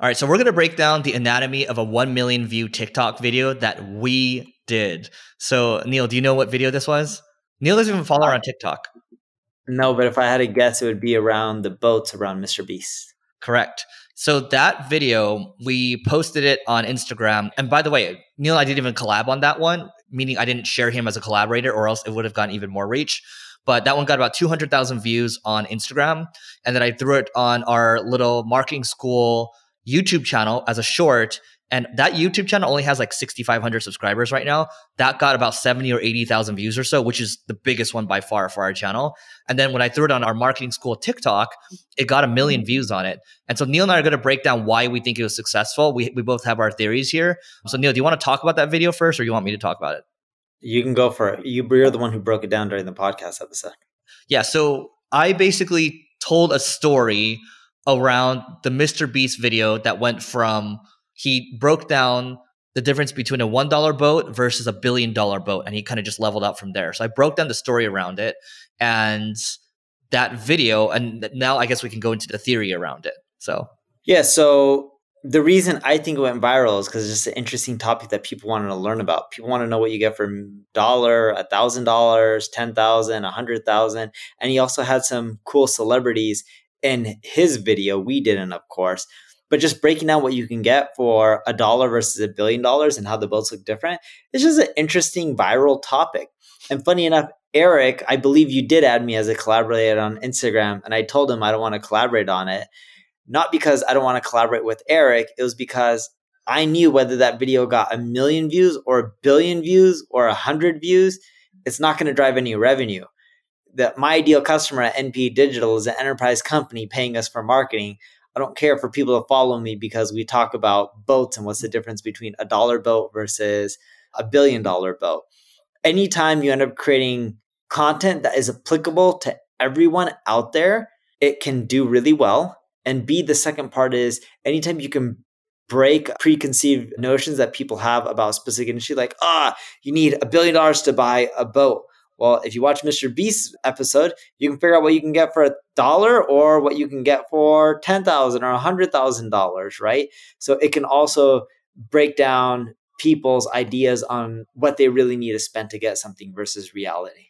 All right, so we're going to break down the anatomy of a 1 million view TikTok video that we did. So, Neil, do you know what video this was? Neil doesn't even follow her on TikTok. No, but if I had to guess, it would be around the boats around Mr. Beast. Correct. So that video, we posted it on Instagram. And by the way, Neil I didn't even collab on that one, meaning I didn't share him as a collaborator, or else it would have gotten even more reach. But that one got about 200,000 views on Instagram. And then I threw it on our little marketing school YouTube channel as a short. And that YouTube channel only has like 6,500 subscribers right now. That got about 70 or 80,000 views or so, which is the biggest one by far for our channel. And then when I threw it on our marketing school TikTok, it got a million views on it. And so Neil and I are going to break down why we think it was successful. We, we both have our theories here. So Neil, do you want to talk about that video first or you want me to talk about it? You can go for it. You, you're the one who broke it down during the podcast episode. Yeah. So I basically told a story around the Mr. Beast video that went from he broke down the difference between a one dollar boat versus a billion dollar boat, and he kind of just leveled up from there. So I broke down the story around it, and that video, and now I guess we can go into the theory around it. So yeah, so the reason I think it went viral is because it's just an interesting topic that people wanted to learn about. People want to know what you get for dollar, a thousand dollars, ten thousand, a hundred thousand, and he also had some cool celebrities in his video. We didn't, of course, but just breaking down what you can get for a dollar versus a billion dollars and how the boats look different it's just an interesting viral topic and funny enough eric i believe you did add me as a collaborator on instagram and i told him i don't want to collaborate on it not because i don't want to collaborate with eric it was because i knew whether that video got a million views or a billion views or a hundred views it's not going to drive any revenue that my ideal customer at np digital is an enterprise company paying us for marketing I don't care for people to follow me because we talk about boats and what's the difference between a dollar boat versus a billion dollar boat. Anytime you end up creating content that is applicable to everyone out there, it can do really well. And B, the second part is anytime you can break preconceived notions that people have about specific industry, like, ah, you need a billion dollars to buy a boat. Well, if you watch Mr. Beast's episode, you can figure out what you can get for a dollar or what you can get for ten thousand or a hundred thousand dollars, right? So it can also break down people's ideas on what they really need to spend to get something versus reality.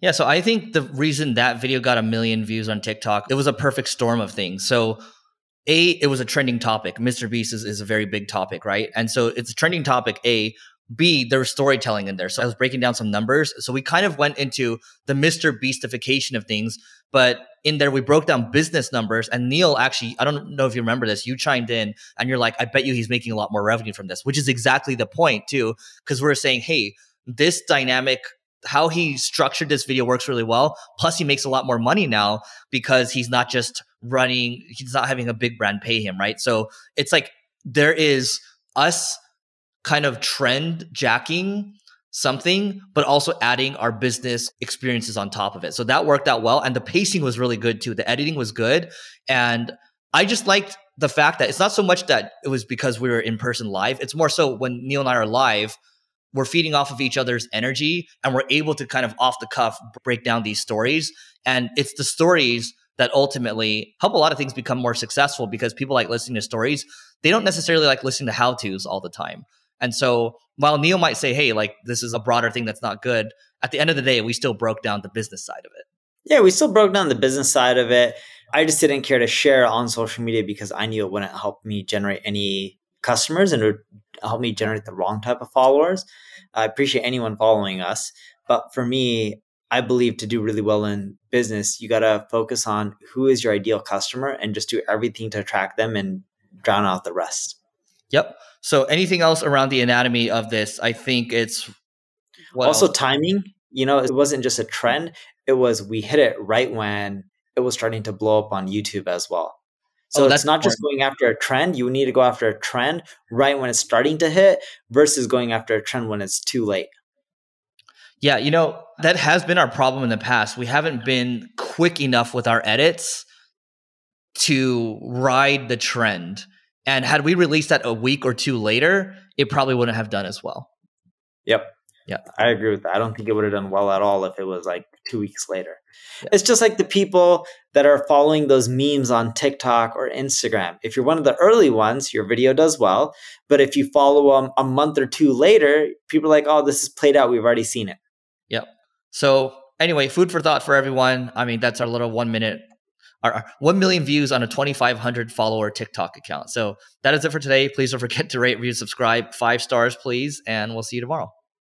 Yeah, so I think the reason that video got a million views on TikTok, it was a perfect storm of things. So a, it was a trending topic. Mr. Beast is, is a very big topic, right? And so it's a trending topic, A, B, there was storytelling in there. So I was breaking down some numbers. So we kind of went into the Mr. Beastification of things, but in there we broke down business numbers. And Neil actually, I don't know if you remember this, you chimed in and you're like, I bet you he's making a lot more revenue from this, which is exactly the point too. Cause we're saying, hey, this dynamic how he structured this video works really well. Plus, he makes a lot more money now because he's not just running, he's not having a big brand pay him, right? So it's like there is us kind of trend jacking something, but also adding our business experiences on top of it. So that worked out well. And the pacing was really good too. The editing was good. And I just liked the fact that it's not so much that it was because we were in person live. It's more so when Neil and I are live, we're feeding off of each other's energy and we're able to kind of off the cuff break down these stories. And it's the stories that ultimately help a lot of things become more successful because people like listening to stories. They don't necessarily like listening to how to's all the time. And so while Neil might say, hey, like this is a broader thing that's not good, at the end of the day, we still broke down the business side of it. Yeah, we still broke down the business side of it. I just didn't care to share on social media because I knew it wouldn't help me generate any customers and it would help me generate the wrong type of followers. I appreciate anyone following us. But for me, I believe to do really well in business, you got to focus on who is your ideal customer and just do everything to attract them and drown out the rest. Yep. So anything else around the anatomy of this? I think it's also else? timing. You know, it wasn't just a trend. It was we hit it right when it was starting to blow up on YouTube as well. So oh, that's not just going after a trend. You need to go after a trend right when it's starting to hit versus going after a trend when it's too late. Yeah, you know, that has been our problem in the past. We haven't been quick enough with our edits to ride the trend. And had we released that a week or two later, it probably wouldn't have done as well. Yep. Yeah. I agree with that. I don't think it would have done well at all if it was like two weeks later. Yeah. It's just like the people that are following those memes on TikTok or Instagram. If you're one of the early ones, your video does well. But if you follow them a month or two later, people are like, oh, this is played out. We've already seen it. Yep. So anyway, food for thought for everyone. I mean, that's our little one minute, our, our 1 million views on a 2,500 follower TikTok account. So that is it for today. Please don't forget to rate, review, subscribe, five stars, please. And we'll see you tomorrow.